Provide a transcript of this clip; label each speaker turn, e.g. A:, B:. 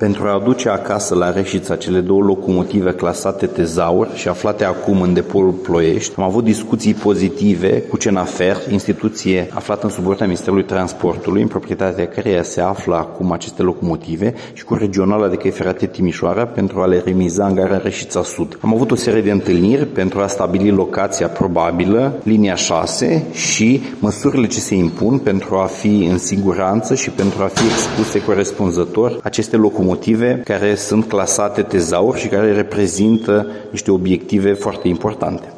A: Pentru a aduce acasă la Reșița cele două locomotive clasate tezaur și aflate acum în depoul Ploiești, am avut discuții pozitive cu Cenafer, instituție aflată în subordia Ministerului Transportului, în proprietatea căreia se află acum aceste locomotive, și cu Regionala de Căi Ferate Timișoara pentru a le remiza în gara Reșița Sud. Am avut o serie de întâlniri pentru a stabili locația probabilă, linia 6 și măsurile ce se impun pentru a fi în siguranță și pentru a fi expuse corespunzător aceste locomotive locomotive care sunt clasate tezaur și care reprezintă niște obiective foarte importante.